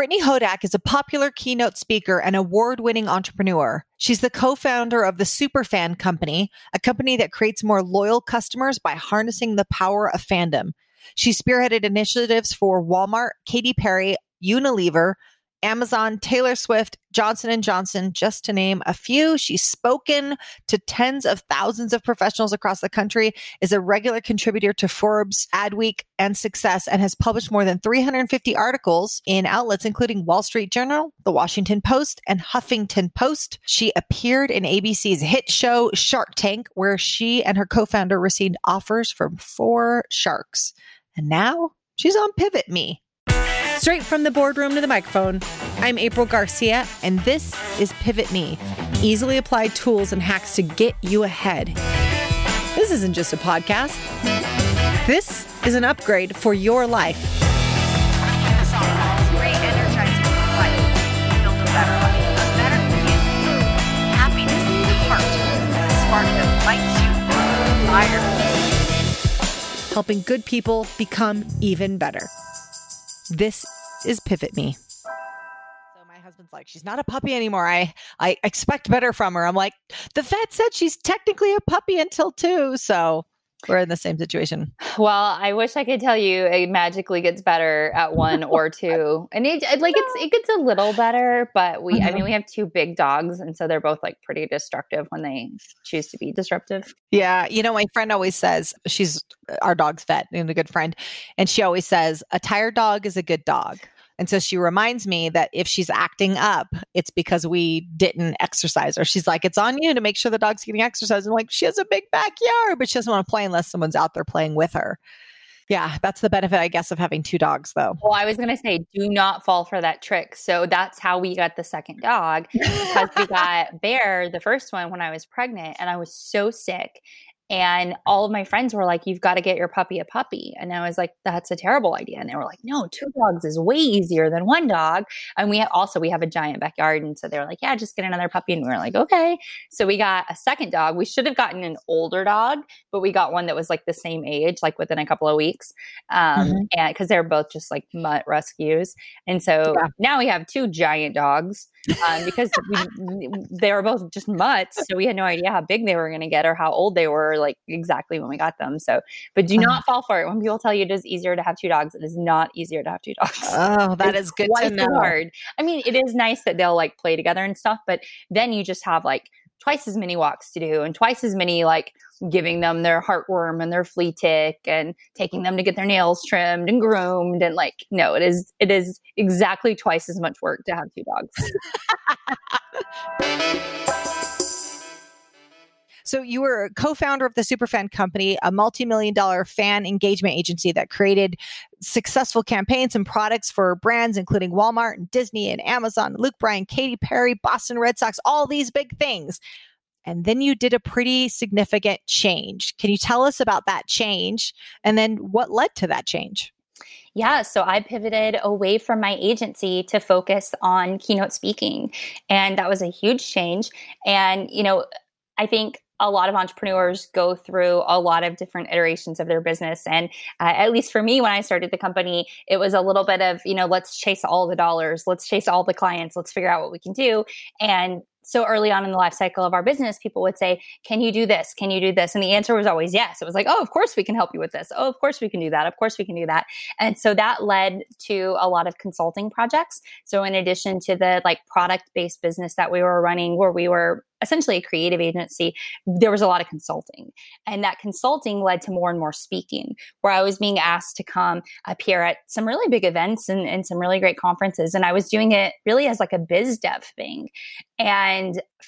Brittany Hodak is a popular keynote speaker and award winning entrepreneur. She's the co founder of the Superfan Company, a company that creates more loyal customers by harnessing the power of fandom. She spearheaded initiatives for Walmart, Katy Perry, Unilever, Amazon, Taylor Swift, Johnson & Johnson, just to name a few. She's spoken to tens of thousands of professionals across the country, is a regular contributor to Forbes, Adweek, and Success, and has published more than 350 articles in outlets including Wall Street Journal, The Washington Post, and Huffington Post. She appeared in ABC's hit show Shark Tank, where she and her co-founder received offers from four sharks. And now she's on Pivot Me. Straight from the boardroom to the microphone, I'm April Garcia, and this is Pivot Me easily applied tools and hacks to get you ahead. This isn't just a podcast, this is an upgrade for your life. Helping good people become even better. This is Pivot Me. So my husband's like, she's not a puppy anymore. I I expect better from her. I'm like, the vet said she's technically a puppy until two. So we're in the same situation. Well, I wish I could tell you it magically gets better at one or two, and it like it's it gets a little better, but we mm-hmm. I mean mm-hmm. we have two big dogs, and so they're both like pretty destructive when they choose to be disruptive. Yeah, you know my friend always says she's our dog's vet and a good friend, and she always says a tired dog is a good dog. And so she reminds me that if she's acting up, it's because we didn't exercise her. She's like, it's on you to make sure the dog's getting exercise. And like, she has a big backyard, but she doesn't want to play unless someone's out there playing with her. Yeah, that's the benefit, I guess, of having two dogs, though. Well, I was going to say, do not fall for that trick. So that's how we got the second dog because we got Bear, the first one, when I was pregnant, and I was so sick. And all of my friends were like, You've got to get your puppy a puppy. And I was like, That's a terrible idea. And they were like, No, two dogs is way easier than one dog. And we have, also we have a giant backyard. And so they were like, Yeah, just get another puppy. And we were like, Okay. So we got a second dog. We should have gotten an older dog, but we got one that was like the same age, like within a couple of weeks. Um, mm-hmm. and because they're both just like mutt rescues. And so yeah. now we have two giant dogs um, because we, they were both just mutts. So we had no idea how big they were going to get or how old they were, like exactly when we got them. So, but do not fall for it. When people tell you it is easier to have two dogs, it is not easier to have two dogs. Oh, that it's is good to know. Hard. I mean, it is nice that they'll like play together and stuff, but then you just have like twice as many walks to do and twice as many like giving them their heartworm and their flea tick and taking them to get their nails trimmed and groomed and like no it is it is exactly twice as much work to have two dogs So you were a co-founder of the Superfan Company, a multi-million dollar fan engagement agency that created successful campaigns and products for brands including Walmart and Disney and Amazon, Luke Bryan, Katy Perry, Boston Red Sox, all these big things. And then you did a pretty significant change. Can you tell us about that change and then what led to that change? Yeah, so I pivoted away from my agency to focus on keynote speaking. And that was a huge change. And, you know, I think a lot of entrepreneurs go through a lot of different iterations of their business. And uh, at least for me, when I started the company, it was a little bit of, you know, let's chase all the dollars, let's chase all the clients, let's figure out what we can do. And so early on in the life cycle of our business, people would say, Can you do this? Can you do this? And the answer was always yes. It was like, Oh, of course we can help you with this. Oh, of course we can do that. Of course we can do that. And so that led to a lot of consulting projects. So in addition to the like product based business that we were running, where we were essentially a creative agency, there was a lot of consulting. And that consulting led to more and more speaking, where I was being asked to come appear at some really big events and, and some really great conferences. And I was doing it really as like a biz dev thing. And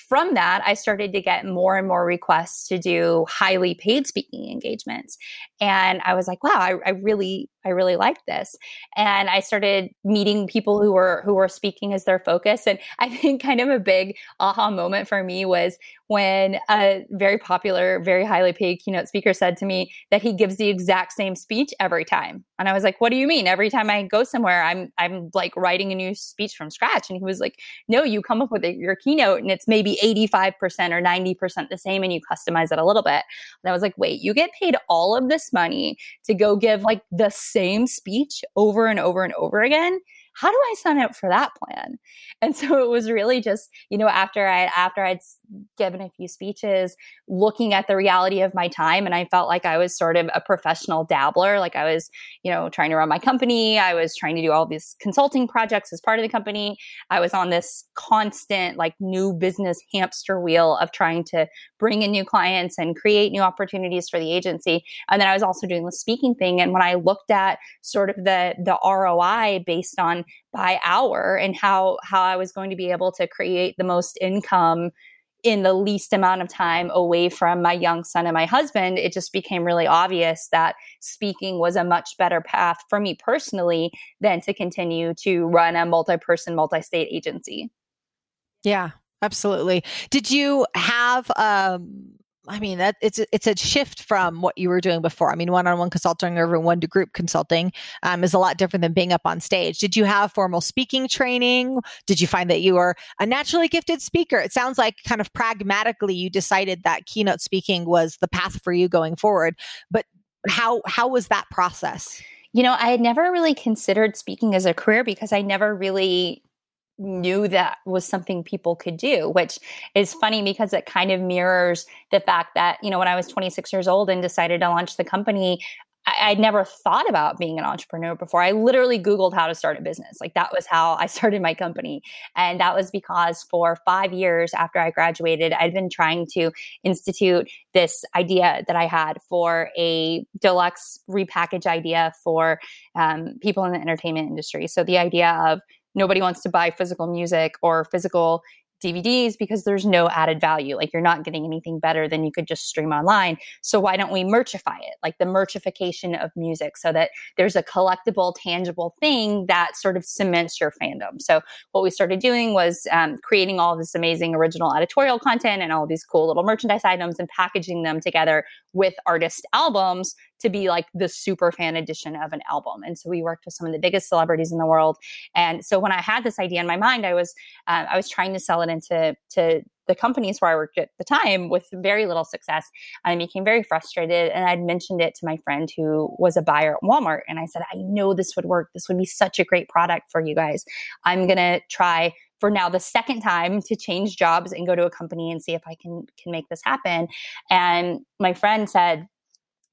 from that, I started to get more and more requests to do highly paid speaking engagements. And I was like, wow, I, I really, I really like this. And I started meeting people who were who were speaking as their focus. And I think kind of a big aha moment for me was when a very popular, very highly paid keynote speaker said to me that he gives the exact same speech every time. And I was like, "What do you mean? Every time I go somewhere, I'm I'm like writing a new speech from scratch." And he was like, "No, you come up with your keynote and it's maybe 85% or 90% the same and you customize it a little bit." And I was like, "Wait, you get paid all of this money to go give like the same speech over and over and over again?" how do I sign up for that plan? And so it was really just, you know, after I after I'd given a few speeches, looking at the reality of my time, and I felt like I was sort of a professional dabbler. Like I was, you know, trying to run my company. I was trying to do all these consulting projects as part of the company. I was on this constant like new business hamster wheel of trying to bring in new clients and create new opportunities for the agency. And then I was also doing the speaking thing. And when I looked at sort of the the ROI based on by hour and how how I was going to be able to create the most income in the least amount of time away from my young son and my husband, it just became really obvious that speaking was a much better path for me personally than to continue to run a multi person, multi state agency. Yeah, absolutely. Did you have um I mean that it's it's a shift from what you were doing before. I mean, one-on-one consulting or one-to-group consulting um, is a lot different than being up on stage. Did you have formal speaking training? Did you find that you were a naturally gifted speaker? It sounds like kind of pragmatically you decided that keynote speaking was the path for you going forward. But how how was that process? You know, I had never really considered speaking as a career because I never really knew that was something people could do, which is funny because it kind of mirrors the fact that, you know, when I was 26 years old and decided to launch the company, I, would never thought about being an entrepreneur before. I literally Googled how to start a business. Like that was how I started my company. And that was because for five years after I graduated, I'd been trying to institute this idea that I had for a deluxe repackage idea for um, people in the entertainment industry. So the idea of nobody wants to buy physical music or physical DVDs because there's no added value. Like you're not getting anything better than you could just stream online. So why don't we merchify it? Like the merchification of music so that there's a collectible, tangible thing that sort of cements your fandom. So what we started doing was um, creating all this amazing original editorial content and all these cool little merchandise items and packaging them together with artist albums to be like the super fan edition of an album. And so we worked with some of the biggest celebrities in the world. And so when I had this idea in my mind, I was uh, I was trying to sell it into to the companies where I worked at the time with very little success. I became very frustrated and I'd mentioned it to my friend who was a buyer at Walmart. And I said, I know this would work. This would be such a great product for you guys. I'm going to try for now the second time to change jobs and go to a company and see if I can can make this happen. And my friend said,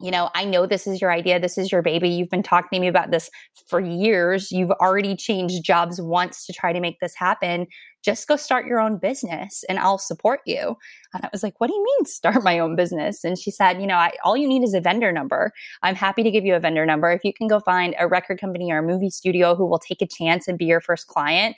you know, I know this is your idea. This is your baby. You've been talking to me about this for years. You've already changed jobs once to try to make this happen. Just go start your own business and I'll support you. And I was like, what do you mean start my own business? And she said, you know, I, all you need is a vendor number. I'm happy to give you a vendor number. If you can go find a record company or a movie studio who will take a chance and be your first client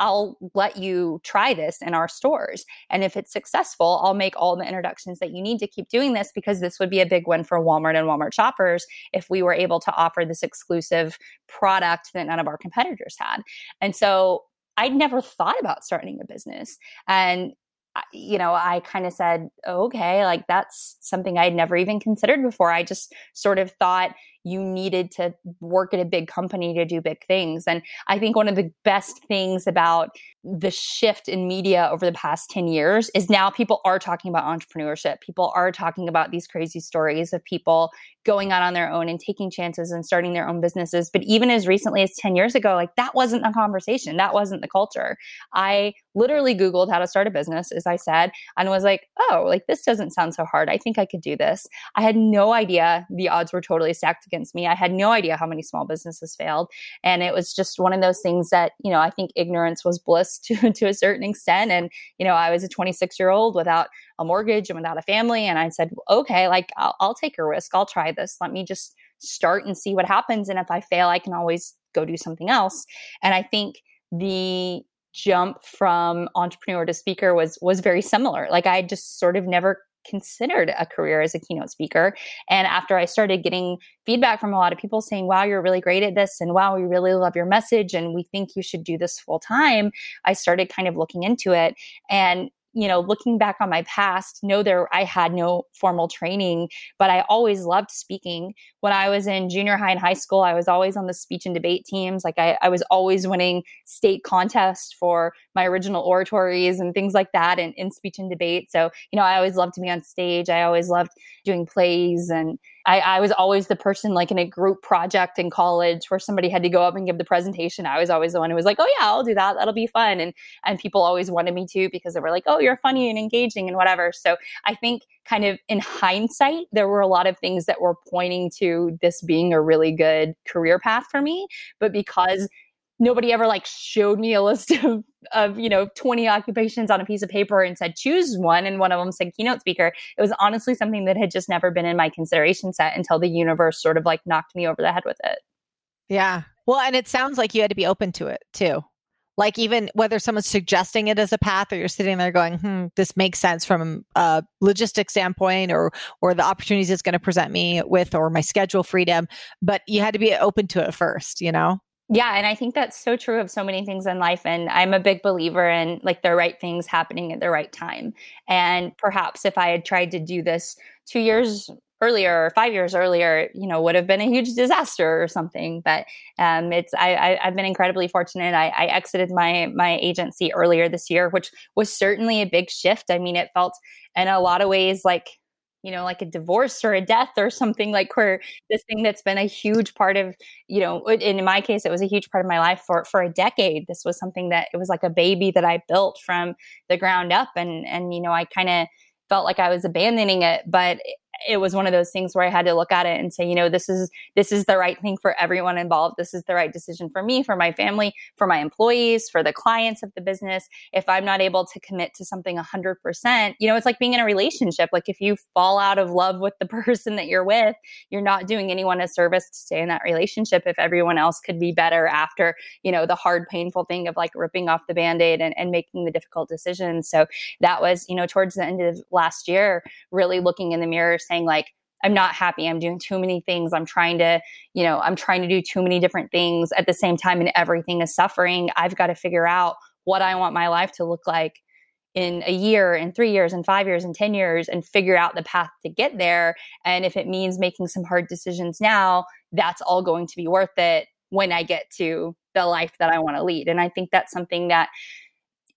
I'll let you try this in our stores. And if it's successful, I'll make all the introductions that you need to keep doing this because this would be a big win for Walmart and Walmart shoppers if we were able to offer this exclusive product that none of our competitors had. And so I'd never thought about starting a business. And you know, I kind of said, okay, like that's something I'd never even considered before. I just sort of thought, you needed to work at a big company to do big things. And I think one of the best things about the shift in media over the past 10 years is now people are talking about entrepreneurship. People are talking about these crazy stories of people going out on their own and taking chances and starting their own businesses. But even as recently as 10 years ago, like that wasn't a conversation. That wasn't the culture. I literally Googled how to start a business, as I said, and was like, oh, like this doesn't sound so hard. I think I could do this. I had no idea the odds were totally stacked against me. I had no idea how many small businesses failed. And it was just one of those things that, you know, I think ignorance was bliss to, to a certain extent. And, you know, I was a 26 year old without a mortgage and without a family. And I said, okay, like I'll, I'll take a risk. I'll try this. Let me just start and see what happens. And if I fail, I can always go do something else. And I think the jump from entrepreneur to speaker was was very similar like i just sort of never considered a career as a keynote speaker. And after I started getting feedback from a lot of people saying, wow, you're really great at this, and wow, we really love your message, and we think you should do this full time, I started kind of looking into it. And you know, looking back on my past, know there I had no formal training, but I always loved speaking. When I was in junior high and high school, I was always on the speech and debate teams. Like I, I was always winning state contests for my original oratories and things like that in, in speech and debate. So, you know, I always loved to be on stage. I always loved doing plays and I, I was always the person like in a group project in college where somebody had to go up and give the presentation. I was always the one who was like, "Oh yeah, I'll do that. That'll be fun." And and people always wanted me to because they were like, "Oh, you're funny and engaging and whatever." So I think kind of in hindsight, there were a lot of things that were pointing to this being a really good career path for me, but because nobody ever like showed me a list of, of you know 20 occupations on a piece of paper and said choose one and one of them said keynote speaker. It was honestly something that had just never been in my consideration set until the universe sort of like knocked me over the head with it. Yeah. Well and it sounds like you had to be open to it too. Like even whether someone's suggesting it as a path or you're sitting there going hmm this makes sense from a logistics standpoint or or the opportunities it's going to present me with or my schedule freedom but you had to be open to it first you know yeah, and I think that's so true of so many things in life. And I'm a big believer in like the right things happening at the right time. And perhaps if I had tried to do this two years earlier or five years earlier, you know, would have been a huge disaster or something. But um, it's I, have been incredibly fortunate. I, I exited my my agency earlier this year, which was certainly a big shift. I mean, it felt in a lot of ways like you know, like a divorce or a death or something like where this thing that's been a huge part of, you know, in my case, it was a huge part of my life for, for a decade. This was something that it was like a baby that I built from the ground up. And, and, you know, I kind of felt like I was abandoning it, but it was one of those things where I had to look at it and say, you know, this is this is the right thing for everyone involved. This is the right decision for me, for my family, for my employees, for the clients of the business. If I'm not able to commit to something 100%, you know, it's like being in a relationship. Like if you fall out of love with the person that you're with, you're not doing anyone a service to stay in that relationship if everyone else could be better after, you know, the hard painful thing of like ripping off the band-aid and, and making the difficult decisions. So that was, you know, towards the end of last year, really looking in the mirror saying like I'm not happy. I'm doing too many things. I'm trying to, you know, I'm trying to do too many different things at the same time and everything is suffering. I've got to figure out what I want my life to look like in a year in 3 years and 5 years and 10 years and figure out the path to get there and if it means making some hard decisions now, that's all going to be worth it when I get to the life that I want to lead. And I think that's something that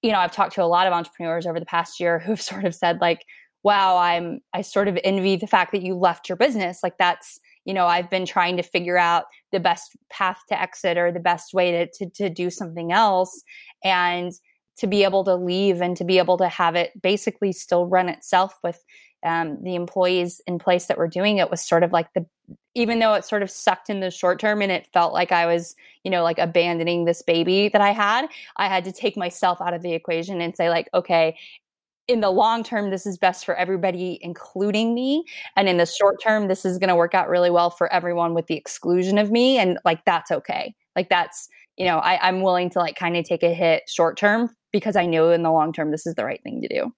you know, I've talked to a lot of entrepreneurs over the past year who've sort of said like wow, I'm, I sort of envy the fact that you left your business. Like that's, you know, I've been trying to figure out the best path to exit or the best way to, to, to do something else. And to be able to leave and to be able to have it basically still run itself with um, the employees in place that were doing it was sort of like the even though it sort of sucked in the short term and it felt like I was, you know, like abandoning this baby that I had, I had to take myself out of the equation and say, like, okay, in the long term, this is best for everybody, including me. And in the short term, this is going to work out really well for everyone with the exclusion of me. And like, that's okay. Like, that's, you know, I, I'm willing to like kind of take a hit short term because I know in the long term, this is the right thing to do.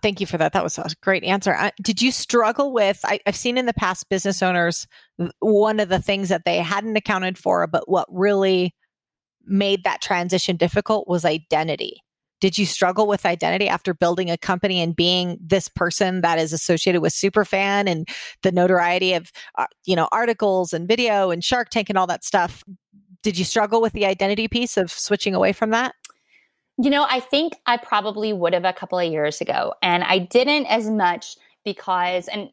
Thank you for that. That was a great answer. Uh, did you struggle with? I, I've seen in the past business owners, one of the things that they hadn't accounted for, but what really made that transition difficult was identity did you struggle with identity after building a company and being this person that is associated with superfan and the notoriety of uh, you know articles and video and shark tank and all that stuff did you struggle with the identity piece of switching away from that you know i think i probably would have a couple of years ago and i didn't as much because and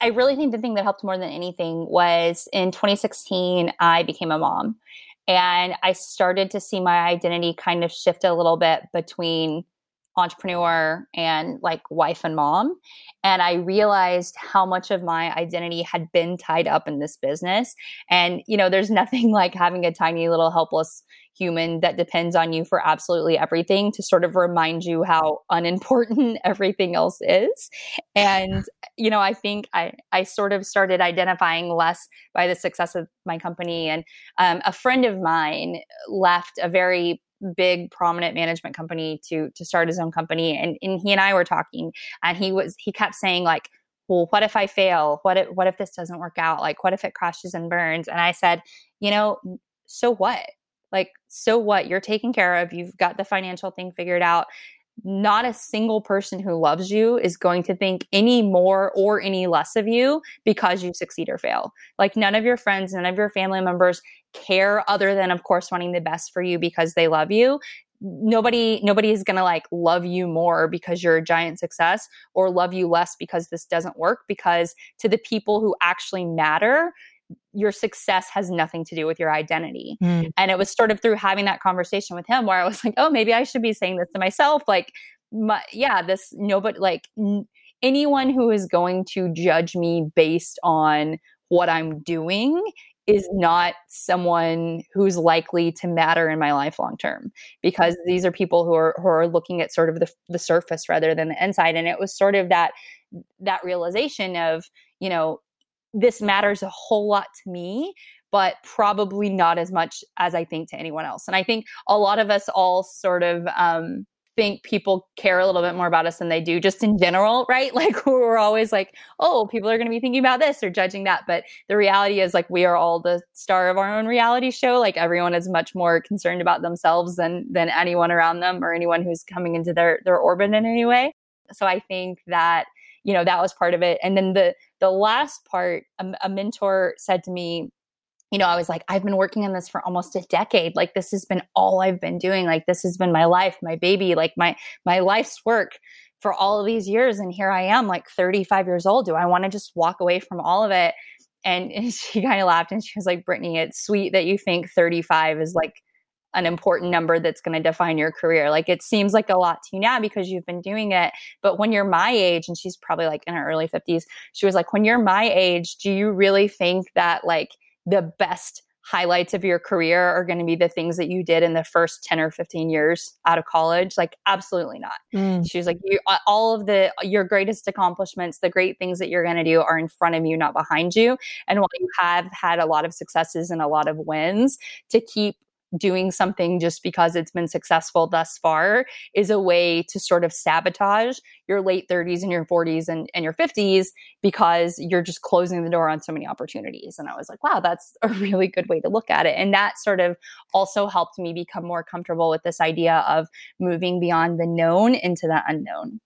I really think the thing that helped more than anything was in 2016, I became a mom. And I started to see my identity kind of shift a little bit between entrepreneur and like wife and mom. And I realized how much of my identity had been tied up in this business. And, you know, there's nothing like having a tiny little helpless human that depends on you for absolutely everything to sort of remind you how unimportant everything else is. And, you know, I think I, I sort of started identifying less by the success of my company. And um, a friend of mine left a very big prominent management company to to start his own company. And, and he and I were talking and he was he kept saying like well what if I fail? What if what if this doesn't work out? Like what if it crashes and burns? And I said you know so what? Like so what? You're taken care of. You've got the financial thing figured out. Not a single person who loves you is going to think any more or any less of you because you succeed or fail. Like none of your friends, none of your family members care other than of course wanting the best for you because they love you. nobody nobody is going to like love you more because you're a giant success or love you less because this doesn't work because to the people who actually matter your success has nothing to do with your identity. Mm. And it was sort of through having that conversation with him where I was like, oh, maybe I should be saying this to myself. Like, my, yeah, this nobody, like, n- anyone who is going to judge me based on what I'm doing is not someone who's likely to matter in my life long term because these are people who are who are looking at sort of the, the surface rather than the inside and it was sort of that that realization of you know this matters a whole lot to me, but probably not as much as I think to anyone else. And I think a lot of us all sort of um, think people care a little bit more about us than they do just in general, right? Like we're always like, oh, people are going to be thinking about this or judging that. But the reality is like we are all the star of our own reality show. Like everyone is much more concerned about themselves than than anyone around them or anyone who's coming into their their orbit in any way. So I think that you know that was part of it and then the the last part a, a mentor said to me you know, I was like, I've been working on this for almost a decade. Like this has been all I've been doing. Like this has been my life, my baby, like my my life's work for all of these years. And here I am, like 35 years old. Do I want to just walk away from all of it? And, and she kind of laughed and she was like, Brittany, it's sweet that you think 35 is like an important number that's going to define your career. Like it seems like a lot to you now because you've been doing it. But when you're my age, and she's probably like in her early 50s, she was like, when you're my age, do you really think that like the best highlights of your career are going to be the things that you did in the first 10 or 15 years out of college like absolutely not mm. she was like you, all of the your greatest accomplishments the great things that you're going to do are in front of you not behind you and while you have had a lot of successes and a lot of wins to keep doing something just because it's been successful thus far is a way to sort of sabotage your late 30s and your 40s and, and your 50s because you're just closing the door on so many opportunities. And I was like, wow, that's a really good way to look at it. And that sort of also helped me become more comfortable with this idea of moving beyond the known into the unknown.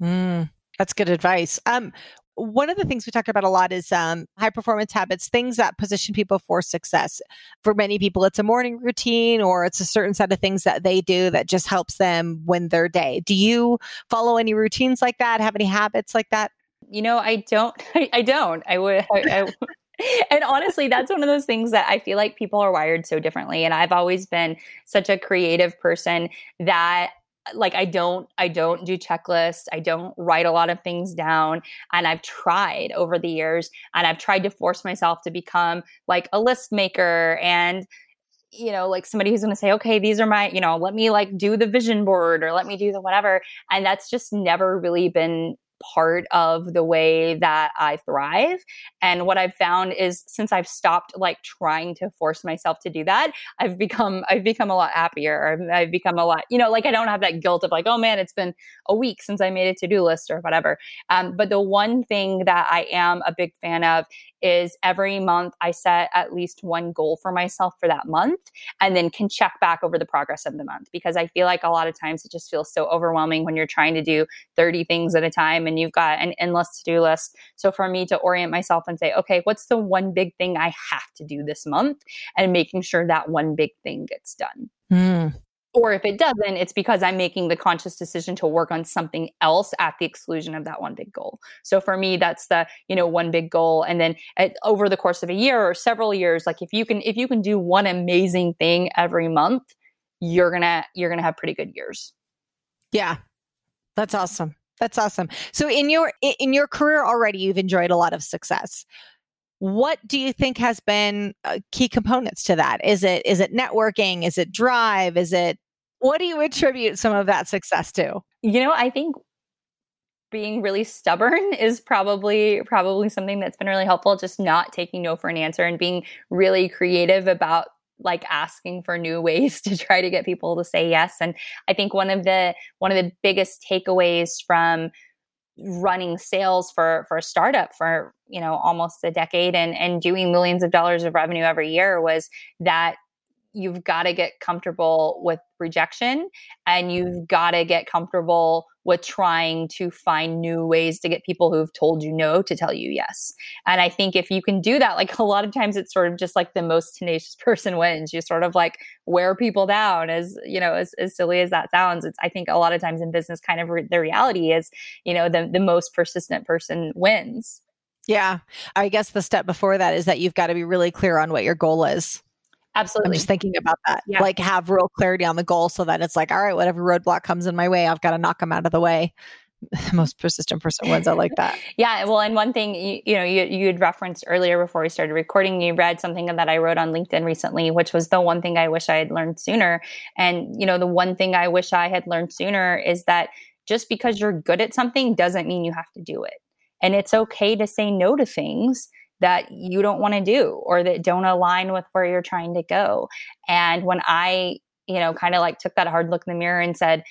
Mm, that's good advice. Um, one of the things we talk about a lot is um, high performance habits, things that position people for success. For many people, it's a morning routine or it's a certain set of things that they do that just helps them win their day. Do you follow any routines like that? Have any habits like that? You know, I don't. I, I don't. I would. I, I, and honestly, that's one of those things that I feel like people are wired so differently. And I've always been such a creative person that like I don't I don't do checklists. I don't write a lot of things down and I've tried over the years and I've tried to force myself to become like a list maker and you know like somebody who's going to say okay these are my you know let me like do the vision board or let me do the whatever and that's just never really been part of the way that I thrive. And what I've found is since I've stopped like trying to force myself to do that, I've become I've become a lot happier. I've, I've become a lot, you know, like I don't have that guilt of like, oh man, it's been a week since I made a to-do list or whatever. Um, but the one thing that I am a big fan of is every month I set at least one goal for myself for that month and then can check back over the progress of the month because I feel like a lot of times it just feels so overwhelming when you're trying to do 30 things at a time and you've got an endless to do list. So for me to orient myself and say, okay, what's the one big thing I have to do this month and making sure that one big thing gets done. Mm. Or if it doesn't, it's because I'm making the conscious decision to work on something else at the exclusion of that one big goal. So for me, that's the, you know, one big goal. And then at, over the course of a year or several years, like if you can, if you can do one amazing thing every month, you're gonna, you're gonna have pretty good years. Yeah. That's awesome. That's awesome. So in your, in your career already, you've enjoyed a lot of success what do you think has been uh, key components to that is it is it networking is it drive is it what do you attribute some of that success to? You know, I think being really stubborn is probably probably something that's been really helpful just not taking no for an answer and being really creative about like asking for new ways to try to get people to say yes and i think one of the one of the biggest takeaways from running sales for for a startup for you know almost a decade and and doing millions of dollars of revenue every year was that you've got to get comfortable with rejection and you've got to get comfortable with trying to find new ways to get people who've told you no to tell you yes. And I think if you can do that, like a lot of times it's sort of just like the most tenacious person wins. You sort of like wear people down as, you know, as, as silly as that sounds. It's, I think a lot of times in business, kind of re- the reality is, you know, the, the most persistent person wins. Yeah. I guess the step before that is that you've got to be really clear on what your goal is. Absolutely. I'm just thinking about that. Yeah. Like have real clarity on the goal so that it's like, all right, whatever roadblock comes in my way, I've got to knock them out of the way. Most persistent person wins. I like that. yeah. Well, and one thing you, you know you you had referenced earlier before we started recording, you read something that I wrote on LinkedIn recently, which was the one thing I wish I had learned sooner. And you know, the one thing I wish I had learned sooner is that just because you're good at something doesn't mean you have to do it. And it's okay to say no to things that you don't want to do or that don't align with where you're trying to go. And when I, you know, kind of like took that hard look in the mirror and said,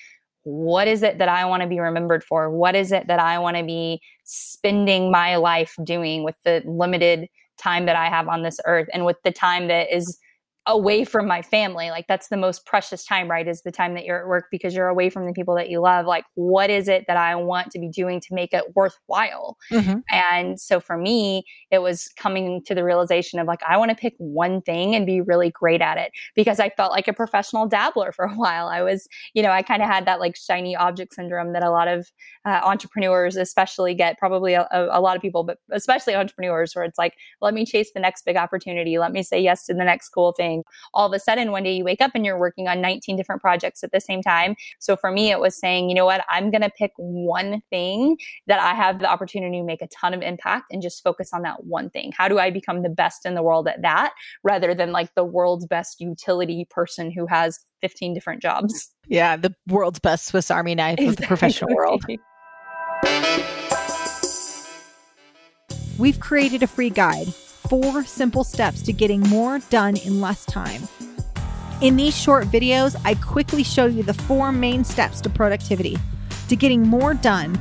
what is it that I want to be remembered for? What is it that I want to be spending my life doing with the limited time that I have on this earth and with the time that is away from my family. Like that's the most precious time right is the time that you're at work because you're away from the people that you love. Like what is it that i want to be doing to make it worthwhile? Mm-hmm. and so for me it was coming to the realization of like i want to pick one thing and be really great at it because i felt like a professional dabbler for a while. I was you know i kind of had that like shiny object syndrome that a lot of uh, entrepreneurs especially get probably a, a lot of people but especially entrepreneurs where it's like let me chase the next big opportunity. Let me say yes to the next cool thing all of a sudden one day you wake up and you're working on 19 different projects at the same time. So for me, it was saying, you know what, I'm going to pick one thing that I have the opportunity to make a ton of impact and just focus on that one thing. How do I become the best in the world at that rather than like the world's best utility person who has 15 different jobs? Yeah, the world's best Swiss Army knife exactly. of the professional world. We've created a free guide four simple steps to getting more done in less time. In these short videos, I quickly show you the four main steps to productivity, to getting more done,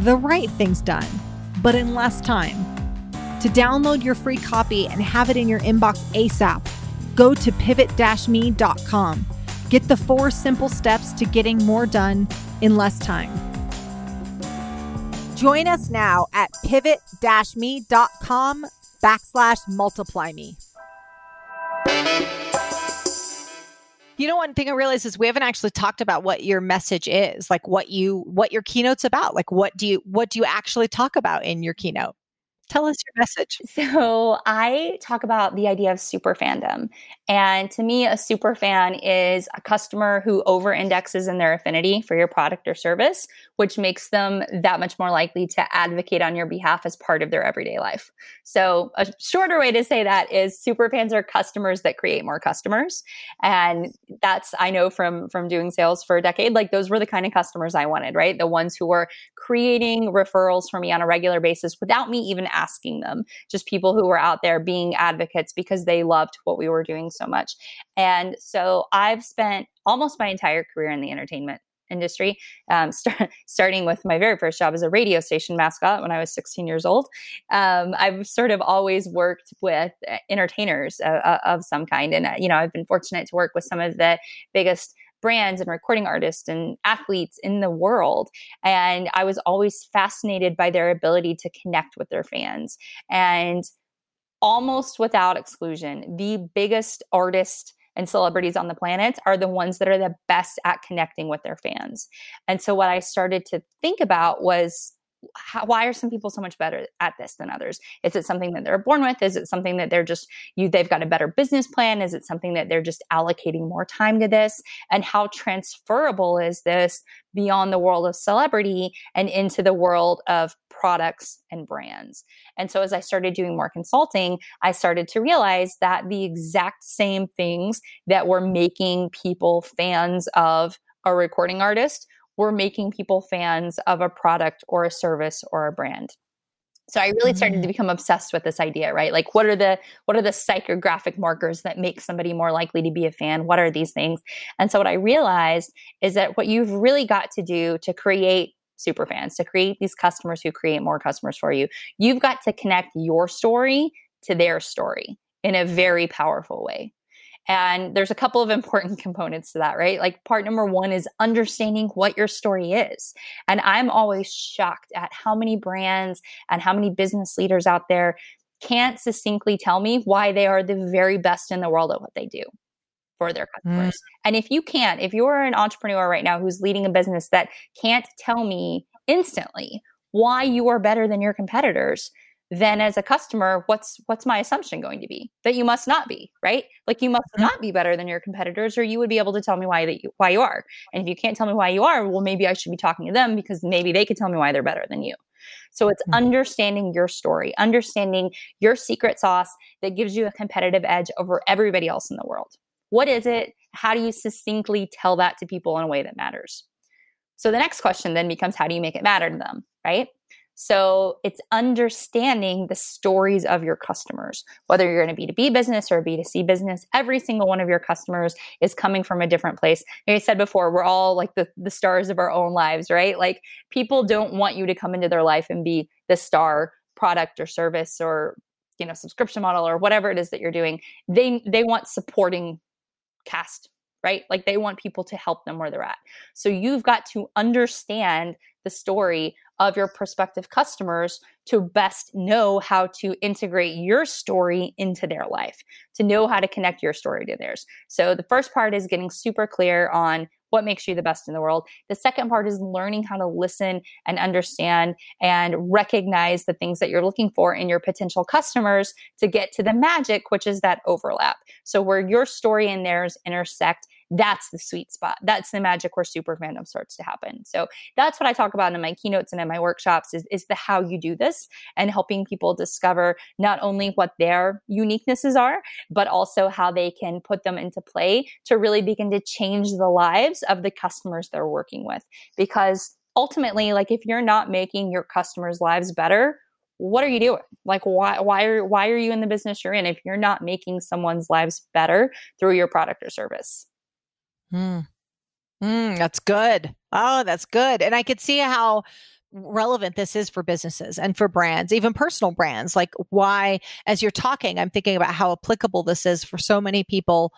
the right things done, but in less time. To download your free copy and have it in your inbox ASAP, go to pivot me.com. Get the four simple steps to getting more done in less time. Join us now at pivot me.com backslash multiply me. You know, one thing I realized is we haven't actually talked about what your message is, like what you what your keynote's about. Like what do you what do you actually talk about in your keynote? Tell us your message. So, I talk about the idea of super fandom. And to me, a super fan is a customer who over indexes in their affinity for your product or service, which makes them that much more likely to advocate on your behalf as part of their everyday life. So, a shorter way to say that is super fans are customers that create more customers. And that's, I know from, from doing sales for a decade, like those were the kind of customers I wanted, right? The ones who were creating referrals for me on a regular basis without me even asking them, just people who were out there being advocates because they loved what we were doing so much. And so I've spent almost my entire career in the entertainment industry, um, start, starting with my very first job as a radio station mascot when I was 16 years old. Um, I've sort of always worked with uh, entertainers uh, uh, of some kind. And, you know, I've been fortunate to work with some of the biggest brands and recording artists and athletes in the world. And I was always fascinated by their ability to connect with their fans. And almost without exclusion, the biggest artists and celebrities on the planet are the ones that are the best at connecting with their fans. And so what I started to think about was how, why are some people so much better at this than others? Is it something that they're born with? Is it something that they're just you they've got a better business plan? Is it something that they're just allocating more time to this? And how transferable is this beyond the world of celebrity and into the world of products and brands? And so as I started doing more consulting, I started to realize that the exact same things that were making people fans of a recording artist we're making people fans of a product or a service or a brand. So i really started to mm-hmm. become obsessed with this idea right? Like what are the what are the psychographic markers that make somebody more likely to be a fan? What are these things? And so what i realized is that what you've really got to do to create super fans to create these customers who create more customers for you you've got to connect your story to their story in a very powerful way And there's a couple of important components to that, right? Like part number one is understanding what your story is. And I'm always shocked at how many brands and how many business leaders out there can't succinctly tell me why they are the very best in the world at what they do for their customers. Mm. And if you can't, if you're an entrepreneur right now who's leading a business that can't tell me instantly why you are better than your competitors, then as a customer what's what's my assumption going to be? That you must not be right? Like you must mm-hmm. not be better than your competitors or you would be able to tell me why that you why you are. And if you can't tell me why you are well maybe i should be talking to them because maybe they could tell me why they're better than you. So it's mm-hmm. understanding your story understanding your secret sauce that gives you a competitive edge over everybody else in the world. What is it? How do you succinctly tell that to people in a way that matters? So the next question then becomes how do you make it matter to them right so it's understanding the stories of your customers, whether you're in a B2B business or a B2C business, every single one of your customers is coming from a different place. Like I said before, we're all like the, the stars of our own lives, right? Like people don't want you to come into their life and be the star product or service or you know subscription model or whatever it is that you're doing they they want supporting cast right like they want people to help them where they're at so you've got to understand the story of your prospective customers to best know how to integrate your story into their life, to know how to connect your story to theirs. So the first part is getting super clear on what makes you the best in the world. The second part is learning how to listen and understand and recognize the things that you're looking for in your potential customers to get to the magic, which is that overlap. So where your story and theirs intersect that's the sweet spot. That's the magic where super fandom starts to happen. So that's what I talk about in my keynotes and in my workshops is, is the how you do this and helping people discover not only what their uniquenesses are, but also how they can put them into play to really begin to change the lives of the customers they're working with. Because ultimately, like if you're not making your customers' lives better, what are you doing? Like why why are why are you in the business you're in if you're not making someone's lives better through your product or service? Mm. Mm, that's good. Oh, that's good. And I could see how relevant this is for businesses and for brands, even personal brands. Like, why, as you're talking, I'm thinking about how applicable this is for so many people.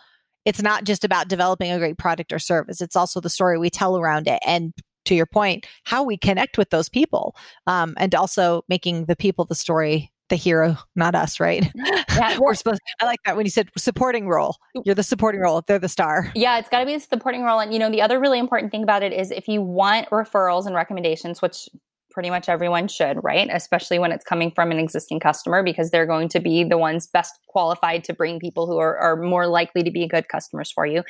It's not just about developing a great product or service, it's also the story we tell around it. And to your point, how we connect with those people um, and also making the people the story the hero, not us, right? Yeah, we're supposed. I like that when you said supporting role. You're the supporting role. They're the star. Yeah, it's got to be a supporting role. And you know, the other really important thing about it is if you want referrals and recommendations, which pretty much everyone should, right? Especially when it's coming from an existing customer because they're going to be the ones best qualified to bring people who are, are more likely to be good customers for you.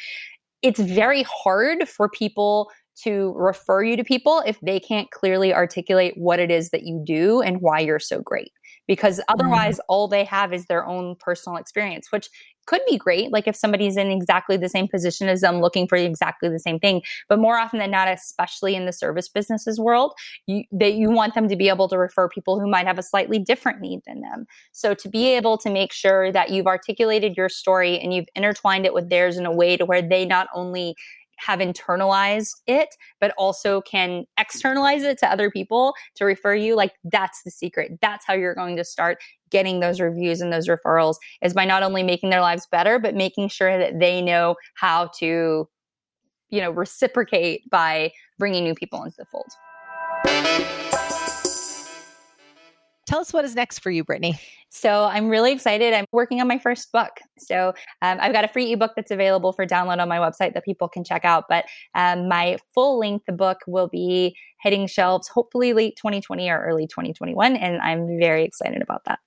It's very hard for people to refer you to people if they can't clearly articulate what it is that you do and why you're so great because otherwise mm. all they have is their own personal experience which could be great like if somebody's in exactly the same position as them looking for exactly the same thing but more often than not especially in the service businesses world you that you want them to be able to refer people who might have a slightly different need than them so to be able to make sure that you've articulated your story and you've intertwined it with theirs in a way to where they not only have internalized it, but also can externalize it to other people to refer you. Like that's the secret. That's how you're going to start getting those reviews and those referrals is by not only making their lives better, but making sure that they know how to, you know, reciprocate by bringing new people into the fold. Tell us what is next for you, Brittany. So I'm really excited. I'm working on my first book. So um, I've got a free ebook that's available for download on my website that people can check out. But um, my full length book will be hitting shelves hopefully late 2020 or early 2021. And I'm very excited about that.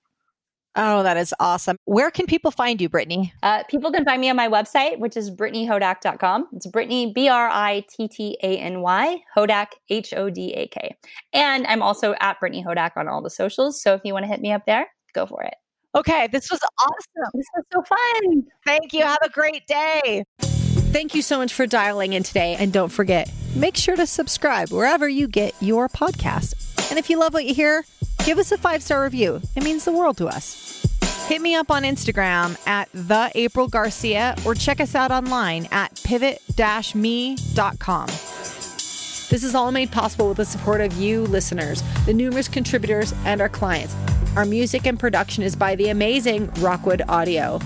Oh, that is awesome. Where can people find you, Brittany? Uh, people can find me on my website, which is brittanyhodak.com. It's Brittany, B R I T T A N Y, Hodak, H O D A K. And I'm also at Brittany Hodak on all the socials. So if you want to hit me up there, go for it. Okay, this was awesome. This was so fun. Thank you. Have a great day. Thank you so much for dialing in today. And don't forget, make sure to subscribe wherever you get your podcast. And if you love what you hear, give us a five star review. It means the world to us. Hit me up on Instagram at the April Garcia or check us out online at pivot-me.com. This is all made possible with the support of you listeners, the numerous contributors, and our clients. Our music and production is by the amazing Rockwood Audio.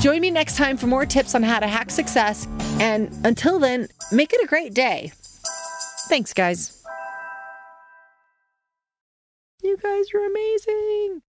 Join me next time for more tips on how to hack success. And until then, make it a great day. Thanks, guys. You guys are amazing.